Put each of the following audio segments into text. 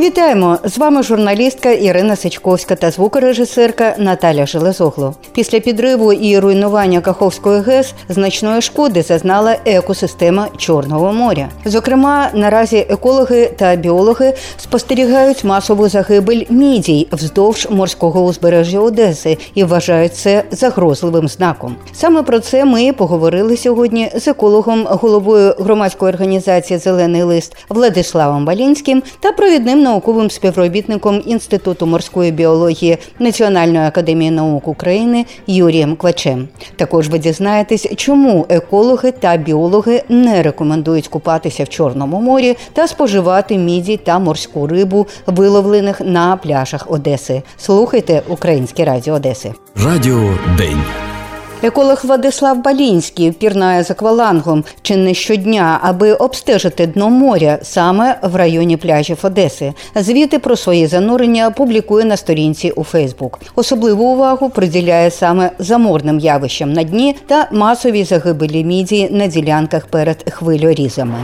Вітаємо з вами журналістка Ірина Сичковська та звукорежисерка Наталя Железогло. Після підриву і руйнування Каховської ГЕС значної шкоди зазнала екосистема Чорного моря. Зокрема, наразі екологи та біологи спостерігають масову загибель мідій вздовж морського узбережжя Одеси і вважають це загрозливим знаком. Саме про це ми поговорили сьогодні з екологом, головою громадської організації Зелений лист Владиславом Балінським та провідним науковим співробітником Інституту морської біології Національної академії наук України Юрієм Квачем. Також ви дізнаєтесь, чому екологи та біологи не рекомендують купатися в Чорному морі та споживати міді та морську рибу, виловлених на пляжах Одеси. Слухайте Українське Радіо Одеси. Радіо День. Еколог Владислав Балінський пірнає з аквалангом чи не щодня, аби обстежити дно моря саме в районі пляжів Одеси. Звіти про свої занурення публікує на сторінці у Фейсбук. Особливу увагу приділяє саме заморним явищам на дні та масовій загибелі мідії на ділянках перед хвильорізами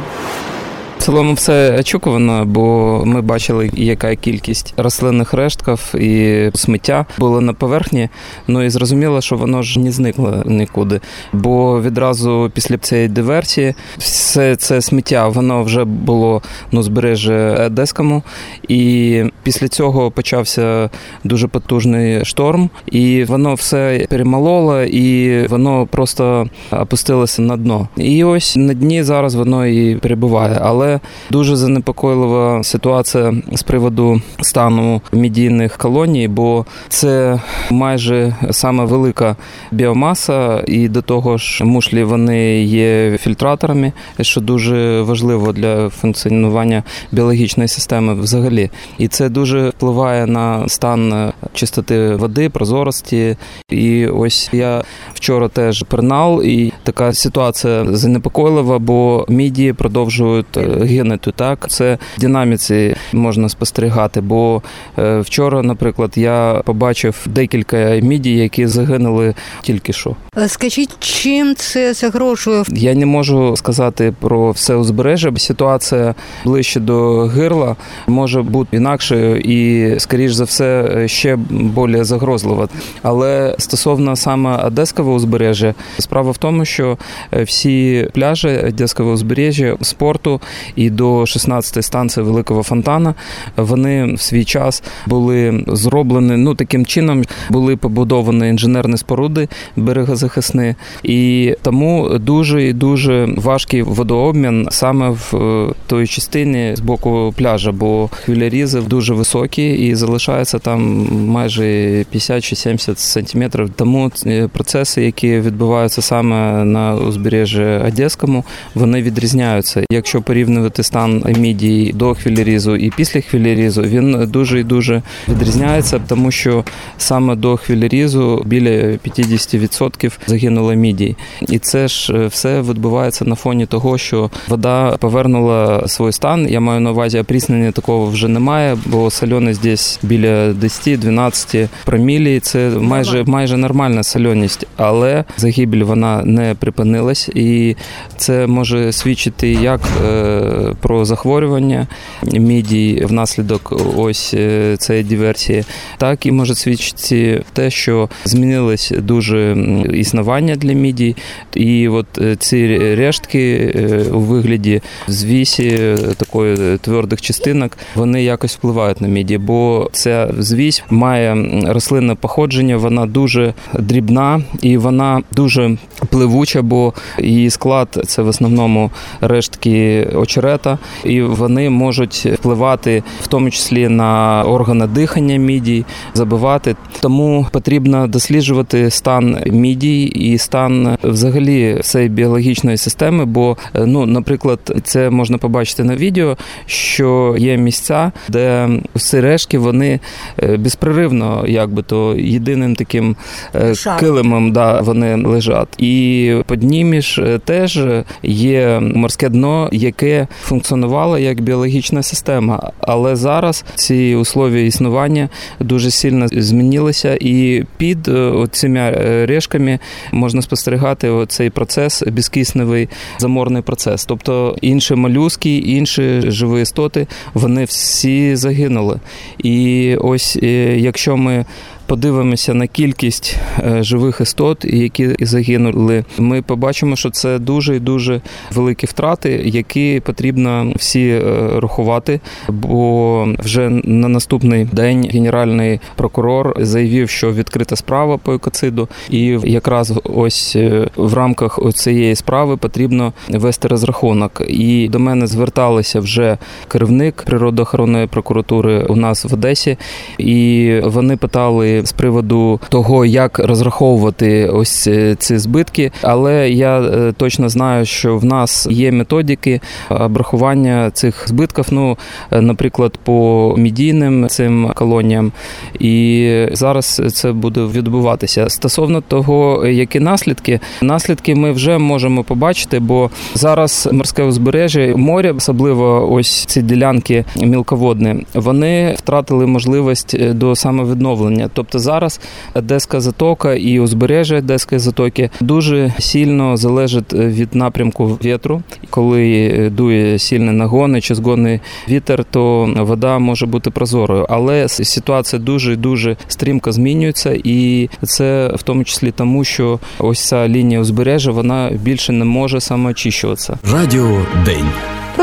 цілому все очікувано, бо ми бачили, яка кількість рослинних рештків і сміття було на поверхні. Ну і зрозуміло, що воно ж не зникло нікуди. Бо відразу після цієї диверсії все це сміття воно вже було ну, збереже Одеському. І після цього почався дуже потужний шторм, і воно все перемололо, і воно просто опустилося на дно. І ось на дні зараз воно і перебуває. Але дуже занепокойлива ситуація з приводу стану медійних колоній, бо це майже саме велика біомаса, і до того ж мушлі вони є фільтраторами, що дуже важливо для функціонування біологічної системи взагалі. І це дуже впливає на стан чистоти води, прозорості. І ось я вчора теж пернал, і така ситуація занепокойлива, бо мідії продовжують гинути. Так, це в динаміці можна спостерігати. Бо е, вчора, наприклад, я побачив декілька мідій, які загинули тільки що. Скажіть, чим це загрожує? Я не можу сказати про все узбережжя. Ситуація ближче до гирла може бути інакшою і, скоріш за все, ще більш загрозлива. Але стосовно саме Одеського узбережжя, справа в тому, що всі пляжі Одеського узбережжя спорту і до 16-ї станції Великого Фонтана вони в свій час були зроблені. Ну таким чином були побудовані інженерні споруди берегозахисні, і тому дуже і дуже важкий водообмін саме в е, той частині з боку пляжа, бо хвилярізи дуже високі і залишаються там майже 50 чи 70 сантиметрів. Тому е, процеси, які відбуваються саме на узбережжі Одеському, вони відрізняються. Якщо порівнювати стан мідії до хвілярізу і після хвілярізу, він дуже і дуже відрізняється, тому що саме до хвілярізу біля 50% загинуло мідій. І це ж е, все відбувається на фоні того, що вода повернула свій стан. Я маю на увазі опріснення такого вже немає, бо сольоність десь біля 10-12 промілі. Це майже майже нормальна сольоність, але загибель вона не припинилась, і це може свідчити як е, про захворювання мідій внаслідок ось е, цієї диверсії, так і може свідчити те, що змінилось дуже існування для мідій, і от е, ці рештки у вигляді звісі такої твердих частинок вони якось впливають на міді, бо ця звісь має рослинне походження, вона дуже дрібна і вона дуже пливуча, бо її склад це в основному рештки очерета, і вони можуть впливати в тому числі на органи дихання мідій, забивати. Тому потрібно досліджувати стан мідій і стан взагалі всієї біологічної системи. Бо, ну, наприклад, це можна побачити на відео, що є місця, де всі решки вони е, безпреривно, якби то єдиним таким е, Шар. килимом да, вони лежать. І під німіж е, теж є морське дно, яке функціонувало як біологічна система. Але зараз ці условия існування дуже сильно змінилися, і під цими решками можна спостерігати цей процес безкисневий заморний процес. Тобто інші молюски, інші живі істоти, вони всі загинули. І ось е, якщо ми подивимося на кількість е, живих істот, які загинули, ми побачимо, що це дуже і дуже великі втрати, які потрібно всі е, рахувати. Бо вже на наступний день генеральний прокурор заявив, що відкрита справа по екоциду, і якраз ось е, в рамках цієї справи потрібно вести розрахунок. І до мене зверталися вже керівник природоохоронної прокуратури у нас в Одесі, і вони питали з приводу того, як розраховувати ось е, ці збитки. Але я е, точно знаю, що в нас є методики обрахування цих збитків. Ну, е, наприклад, по мідійним цим колоніям, і зараз це буде відбуватися. Стосовно того, які наслідки, наслідки ми вже можемо побачити, бо зараз морське узбережжя моря, особливо ось ці ділянки мілководні, вони втратили можливість до самовідновлення. Тобто зараз Одеська затока і узбережжя Одеської затоки дуже сильно залежить від напрямку вітру. Коли дує сильний нагони чи згонний вітер, то вода може бути прозорою. Але ситуація дуже дуже стрімко змінюється, і це в тому числі тому, що ось ця лінія узбережжя вона більше не може самоочищуватися. Радіо День.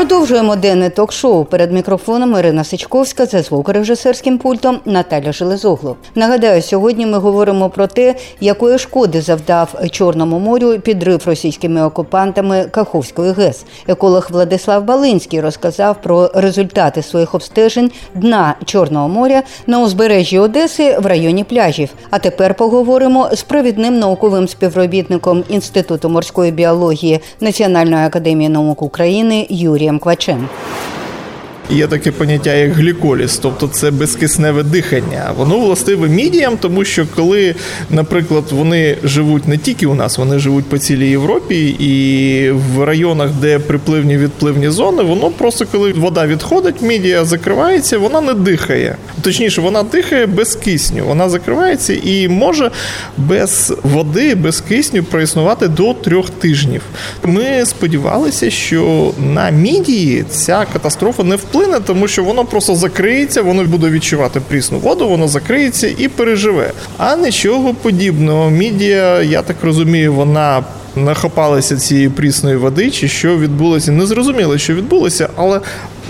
Продовжуємо денне ток-шоу перед мікрофоном Ірина Сичковська за звукорежисерським пультом Наталя Железогло. Нагадаю, сьогодні ми говоримо про те, якої шкоди завдав Чорному морю підрив російськими окупантами Каховської ГЕС. Еколог Владислав Балинський розказав про результати своїх обстежень дна Чорного моря на узбережжі Одеси в районі пляжів. А тепер поговоримо з провідним науковим співробітником Інституту морської біології Національної академії наук України Юрієм Юрієм Квачем. Є таке поняття, як гліколіз, тобто це безкисневе дихання. Воно властиве мідіям, тому що коли, наприклад, вони живуть не тільки у нас, вони живуть по цілій Європі, і в районах, де припливні відпливні зони, воно просто коли вода відходить, мідія закривається, вона не дихає. Точніше, вона дихає без кисню. Вона закривається і може без води, без кисню проіснувати до трьох тижнів. Ми сподівалися, що на мідії ця катастрофа не впливає вплине, тому що воно просто закриється, воно буде відчувати прісну воду, воно закриється і переживе. А нічого подібного. Мідія, я так розумію, вона. Нахопалися цієї прісної води, чи що відбулося, не зрозуміло, що відбулося, але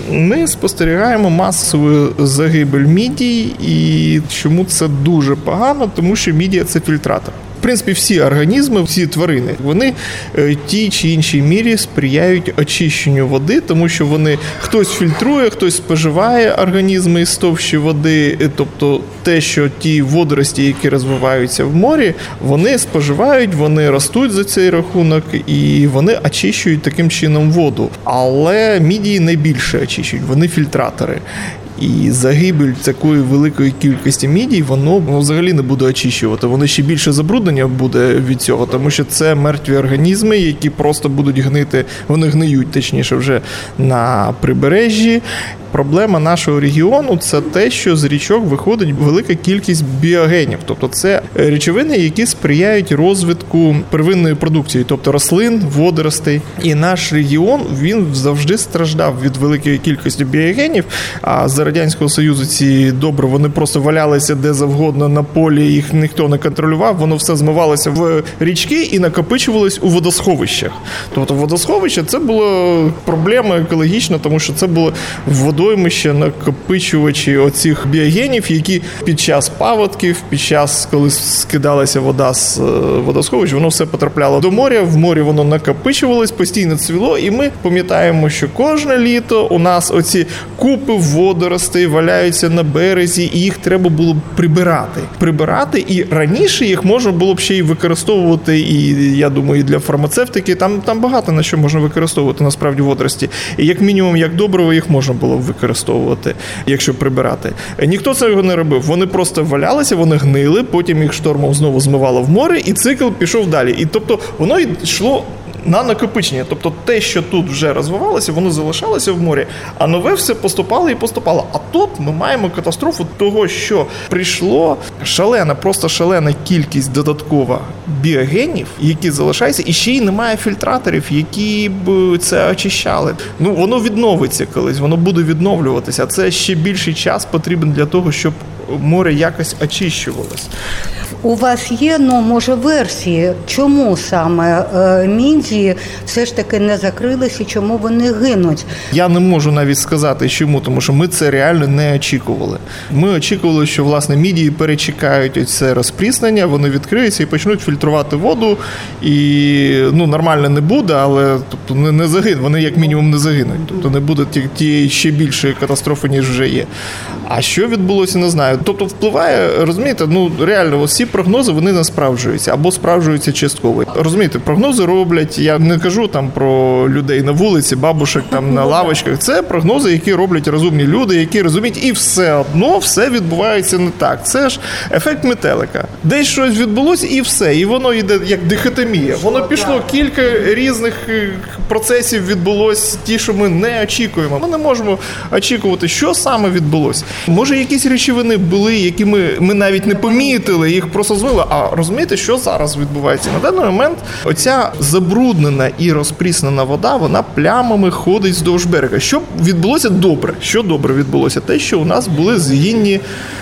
ми спостерігаємо масову загибель мідій, і чому це дуже погано, тому що мідія це фільтратор принципі, всі організми, всі тварини, вони е, тій чи іншій мірі сприяють очищенню води, тому що вони хтось фільтрує, хтось споживає організми із товщі води, е, тобто те, що ті водорості, які розвиваються в морі, вони споживають, вони ростуть за цей рахунок і вони очищують таким чином воду. Але мідії найбільше очищують, вони фільтратори. І загибель такої великої кількості мідій, воно ну, взагалі не буде очищувати. Воно ще більше забруднення буде від цього, тому що це мертві організми, які просто будуть гнити, вони гниють, точніше, вже на прибережжі. Проблема нашого регіону це те, що з річок виходить велика кількість біогенів, тобто це речовини, які сприяють розвитку первинної продукції, тобто рослин, водоростей. І наш регіон він завжди страждав від великої кількості біогенів. А за радянського союзу ці добре вони просто валялися де завгодно на полі. Їх ніхто не контролював. Воно все змивалося в річки і накопичувалось у водосховищах. Тобто, водосховище це було проблема екологічна, тому що це було водо водоймища, накопичувачі оцих біогенів, які під час паводків, під час, коли скидалася вода з е, водосховищ, воно все потрапляло до моря. В морі воно накопичувалось, постійно цвіло, і ми пам'ятаємо, що кожне літо у нас оці купи водоростей валяються на березі, і їх треба було б прибирати. Прибирати, і раніше їх можна було б ще й використовувати. І я думаю, і для фармацевтики там там багато на що можна використовувати насправді водорості. І як мінімум, як добриво, їх можна було використовувати використовувати, якщо прибирати. Ніхто цього не робив. Вони просто валялися, вони гнили, потім їх штормом знову змивало в море, і цикл пішов далі. І тобто воно йшло на накопичення. Тобто те, що тут вже розвивалося, воно залишалося в морі, а нове все поступало і поступало. А тут ми маємо катастрофу того, що прийшло шалена, просто шалена кількість додаткова біогенів, які залишаються, і ще й немає фільтраторів, які б це очищали. Ну воно відновиться колись, воно буде відновлюватися. Це ще більший час потрібен для того, щоб море якось очищувалось. У вас є ну може версії, чому саме е, мідії все ж таки не закрилися, чому вони гинуть? Я не можу навіть сказати, чому, тому що ми це реально не очікували. Ми очікували, що власне мідії перечекають це розпріснення, вони відкриються і почнуть фільтрувати воду. І ну нормально не буде, але тобто не, не загинуть. Вони як мінімум не загинуть. Тобто не буде тієї ще більшої катастрофи, ніж вже є. А що відбулося, не знаю. Тобто впливає, розумієте, ну реально, всі прогнози вони не справджуються або справджуються частково. Розумієте, прогнози роблять. Я не кажу там про людей на вулиці, бабушек там на лавочках. Це прогнози, які роблять розумні люди, які розуміють, і все одно все відбувається не так. Це ж ефект метелика. Десь щось відбулося, і все. І воно йде як дихотомія. Воно пішло кілька різних е, процесів відбулось, ті, що ми не очікуємо. Ми не можемо очікувати, що саме відбулося. Може, якісь речовини були, які ми, ми навіть не помітили, їх просто злили. А розумієте, що зараз відбувається? На даний момент оця забруднена і розпріснена вода, вона плямами ходить вздовж берега. Що відбулося добре? Що добре відбулося? Те, що у нас були згінні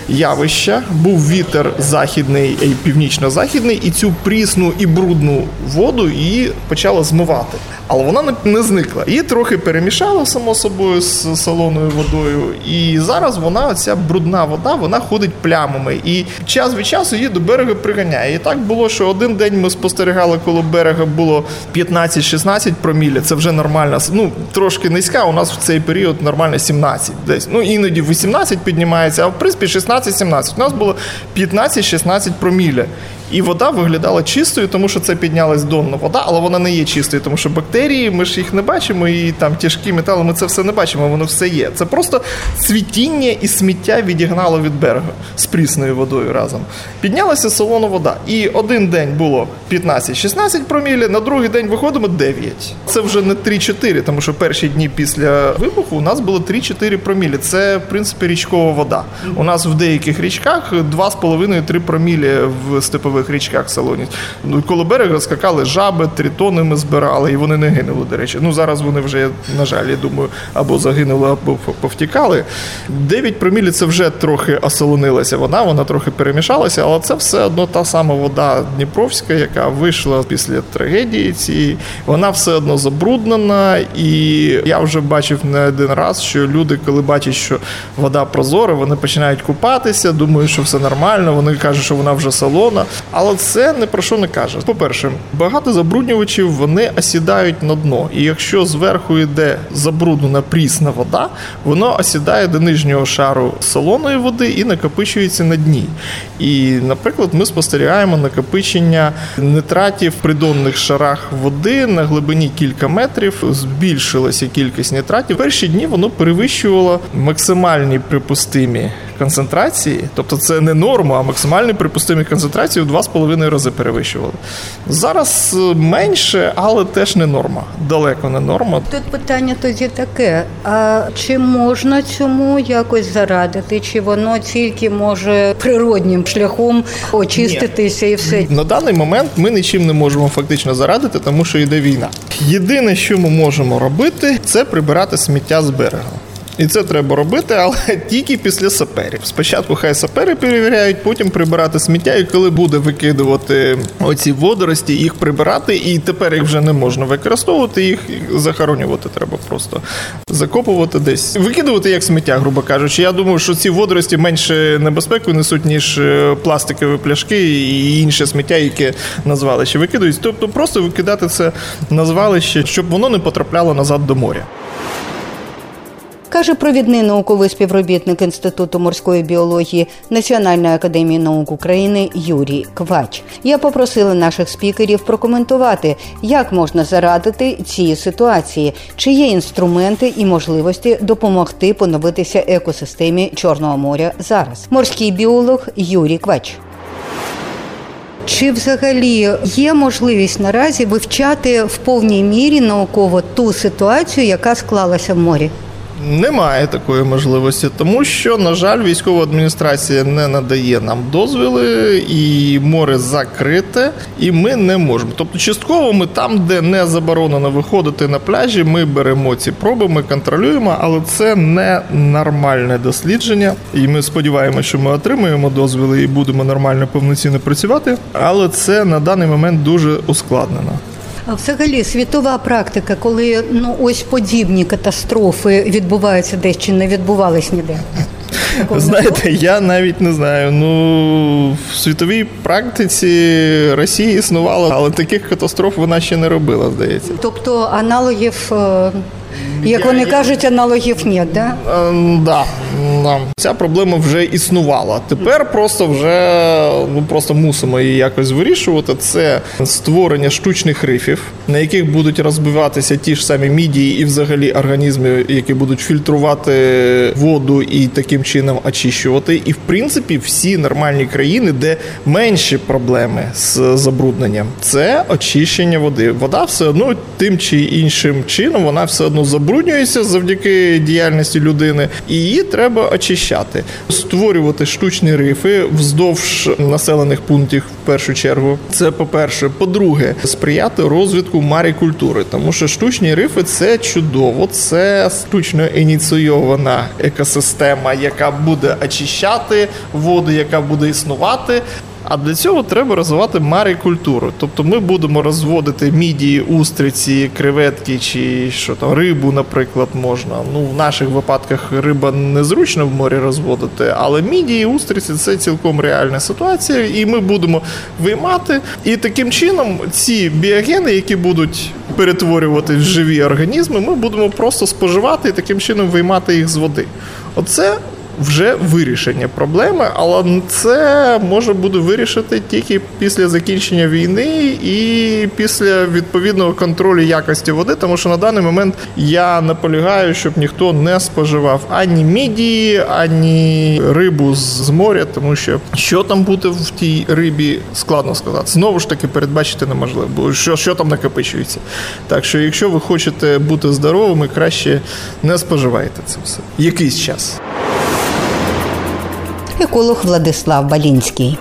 явища, був вітер західний і північно-західний, і цю прісну і брудну воду її почала змивати. Але вона не, зникла. Її трохи перемішало само собою з солоною водою. І зараз вона, ця брудна вода, вона ходить плямами. І час від часу її до берега приганяє. І так було, що один день ми спостерігали, коло берега було 15-16 проміля. Це вже нормальна, Ну, трошки низька. У нас в цей період нормально 17 десь. Ну, іноді 18 піднімається, а в принципі 16-17. У нас було 15-16 проміля. І вода виглядала чистою, тому що це піднялась донна вода, але вона не є чистою, тому що бактерії, ми ж їх не бачимо, і там тяжкі метали, ми це все не бачимо, воно все є. Це просто цвітіння і сміття відігнало від берега з прісною водою разом. Піднялася солона вода. І один день було 15-16 промілі, на другий день виходимо 9. Це вже не 3-4, тому що перші дні після вибуху у нас було 3-4 промілі. Це, в принципі, річкова вода. У нас в деяких річках 2,5-3 промілі в степових річках Солоні. Ну, коло берега скакали жаби, тритони ми збирали, і вони не гинули, до речі. Ну зараз вони вже, на жаль, я думаю, або загинули, або повтікали. 9 промілі це вже трохи осолонилася вода, вона трохи перемішалася, але це все одно та сама вода Дніпровська, яка вийшла після трагедії цієї. Вона все одно забруднена, і я вже бачив не один раз, що люди, коли бачать, що вода прозора, вони починають купатися, думають, що все нормально. Вони кажуть, що вона вже солона. Але це не про що не каже. По-перше, багато забруднювачів вони осідають на дно. І якщо зверху йде забруднена прісна вода, воно осідає до нижнього шару солоної води і накопичується на дні. І, наприклад, ми спостерігаємо накопичення нитратів в придонних шарах води на глибині кілька метрів. Збільшилася кількість нитратів. Перші дні воно перевищувало максимальні припустимі концентрації, тобто це не норма, а максимальні припустимі концентрації в 2,5 рази перевищували. Зараз менше, але теж не норма. Далеко не норма. Тут питання тоді таке: а чи можна цьому якось зарадити? Чи воно тільки може природнім шляхом очиститися і все? На даний момент ми нічим не можемо фактично зарадити, тому що йде війна. Єдине, що ми можемо робити, це прибирати сміття з берега. І це треба робити, але тільки після саперів. Спочатку хай сапери перевіряють, потім прибирати сміття, і коли буде викидувати оці водорості, їх прибирати, і тепер їх вже не можна використовувати, їх захоронювати треба просто закопувати десь. Викидувати як сміття, грубо кажучи. Я думаю, що ці водорості менше небезпеку несуть, ніж е, пластикові пляшки і інше сміття, яке на звалище викидують. Тобто просто викидати це на звалище, щоб воно не потрапляло назад до моря. Каже провідний науковий співробітник Інституту морської біології Національної академії наук України Юрій Квач. Я попросила наших спікерів прокоментувати, як можна зарадити цій ситуації, чи є інструменти і можливості допомогти поновитися екосистемі Чорного моря зараз. Морський біолог Юрій Квач. Чи взагалі є можливість наразі вивчати в повній мірі науково ту ситуацію, яка склалася в морі? Немає такої можливості, тому що, на жаль, військова адміністрація не надає нам дозвіли, і море закрите, і ми не можемо. Тобто, частково ми там, де не заборонено виходити на пляжі, ми беремо ці проби, ми контролюємо, але це не нормальне дослідження. І ми сподіваємося, що ми отримаємо дозвіли і будемо нормально повноцінно працювати. Але це на даний момент дуже ускладнено. Взагалі світова практика, коли ну ось подібні катастрофи відбуваються десь чи не відбувались ніде. Знаєте, я навіть не знаю. Ну в світовій практиці Росія існувала, але таких катастроф вона ще не робила, здається. Тобто аналогів, е, як вони кажуть, аналогів нет, да? Е, да, да. Ця проблема вже існувала. Тепер просто вже ну просто мусимо її якось вирішувати. Це створення штучних рифів, на яких будуть розбиватися ті ж самі мідії і взагалі організми, які будуть фільтрувати воду і таким чином очищувати. І в принципі всі нормальні країни, де менші проблеми з забрудненням, це очищення води. Вода все одно тим чи іншим чином вона все одно забруднюється завдяки діяльності людини, і її треба очищати, створювати штучні рифи вздовж населених пунктів в першу чергу. Це по-перше. По-друге, сприяти розвитку марікультури, тому що штучні рифи це чудово, це штучно ініційована екосистема, яка буде очищати воду, яка буде існувати. А для цього треба розвивати марікультуру. Тобто ми будемо розводити мідії, устриці, креветки чи що там, рибу, наприклад, можна. Ну, в наших випадках риба незручно в морі розводити, але мідії, устриці це цілком реальна ситуація, і ми будемо виймати. І таким чином ці біогени, які будуть перетворювати в живі організми, ми будемо просто споживати і таким чином виймати їх з води. Оце вже вирішення проблеми, але це може буде вирішити тільки після закінчення війни і після відповідного контролю якості води, тому що на даний момент я наполягаю, щоб ніхто не споживав ані мідії, ані рибу з моря, тому що що там буде в тій рибі, складно сказати. Знову ж таки, передбачити неможливо, бо що, що там накопичується. Так що, якщо ви хочете бути здоровими, краще не споживайте це все якийсь час еколог Владислав Балінський.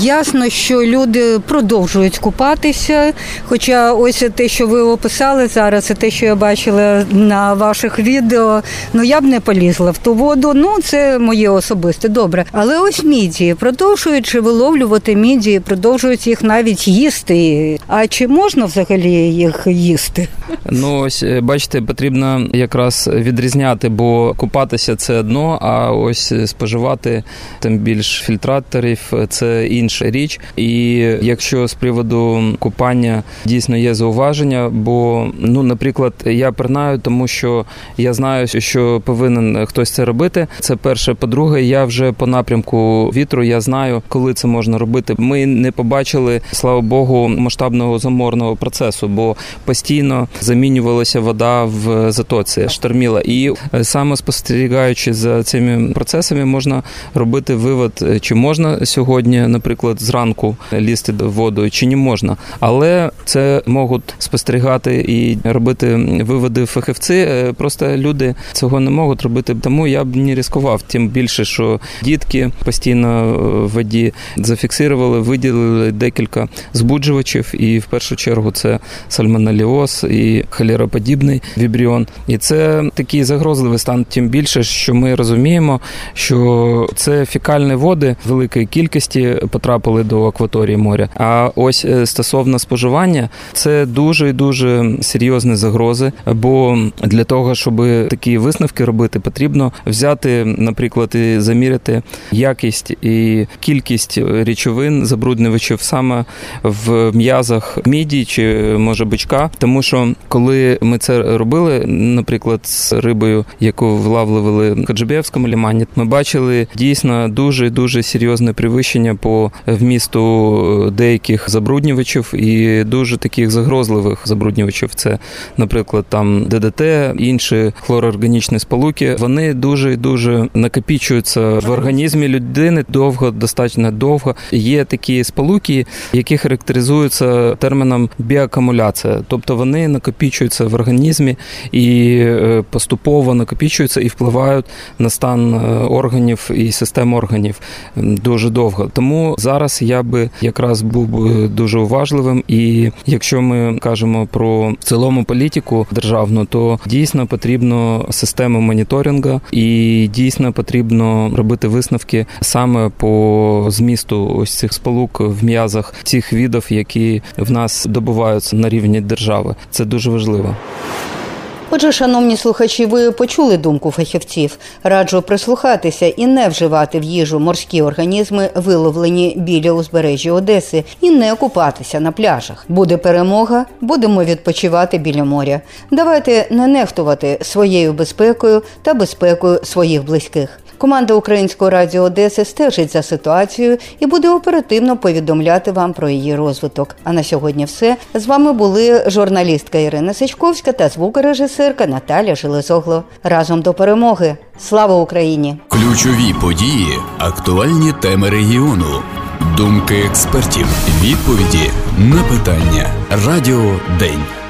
Ясно, що люди продовжують купатися. Хоча ось те, що ви описали зараз, і те, що я бачила на ваших відео, ну я б не полізла в ту воду. Ну це моє особисте добре. Але ось мідії продовжуючи виловлювати мідії, продовжують їх навіть їсти. А чи можна взагалі їх їсти? Ну ось е, бачите, потрібно якраз відрізняти, бо купатися це одно, а ось споживати тим більш фільтраторів це інше інша річ. І якщо з приводу купання дійсно є зауваження, бо ну, наприклад, я принаю, тому що я знаю, що повинен хтось це робити. Це перше. По-друге, я вже по напрямку вітру я знаю, коли це можна робити. Ми не побачили, слава Богу, масштабного заморного процесу, бо постійно замінювалася вода в затоці, шторміла. І саме спостерігаючи за цими процесами, можна робити вивод, чи можна сьогодні, наприклад наприклад, зранку лізти до воду чи не можна, але це можуть спостерігати і робити виводи фахівці. Е, просто люди цього не можуть робити. Тому я б не ризикував. Тим більше, що дітки постійно в воді зафіксували, виділили декілька збуджувачів, і в першу чергу це сальмонеліоз і холероподібний вібріон. І це такий загрозливий стан. Тим більше, що ми розуміємо, що це фікальні води великої кількості потрапили до акваторії моря. А ось е, стосовно споживання, це дуже і дуже серйозні загрози. Бо для того, щоб такі висновки робити, потрібно взяти, наприклад, і заміряти якість і кількість речовин забруднювачів саме в м'язах міді чи може бичка. Тому що коли ми це робили, наприклад, з рибою, яку влавлювали в Каджибєвському лімані, ми бачили дійсно дуже дуже серйозне привищення по вмісту деяких забруднювачів і дуже таких загрозливих забруднювачів. Це, наприклад, там ДДТ, інші хлороорганічні сполуки. Вони дуже дуже накопічуються в організмі людини довго, достатньо довго. Є такі сполуки, які характеризуються терміном біакумуляція, тобто вони накопічуються в організмі і е, поступово накопічуються і впливають на стан е, органів і систем органів дуже довго. Тому зараз я би якраз був дуже уважливим. І якщо ми кажемо про в цілому політику державну, то дійсно потрібно систему моніторингу і дійсно потрібно робити висновки саме по змісту ось цих сполук в м'язах цих видів, які в нас добуваються на рівні держави. Це дуже важливо. Отже, шановні слухачі, ви почули думку фахівців. Раджу прислухатися і не вживати в їжу морські організми, виловлені біля узбережжя Одеси, і не купатися на пляжах. Буде перемога, будемо відпочивати біля моря. Давайте не нехтувати своєю безпекою та безпекою своїх близьких. Команда Українського радіо Одеси стежить за ситуацією і буде оперативно повідомляти вам про її розвиток. А на сьогодні, все з вами були журналістка Ірина Сичковська та звукорежисерка Наталя Железогло. Разом до перемоги. Слава Україні! Ключові події, актуальні теми регіону, думки експертів, відповіді на питання. Радіо День.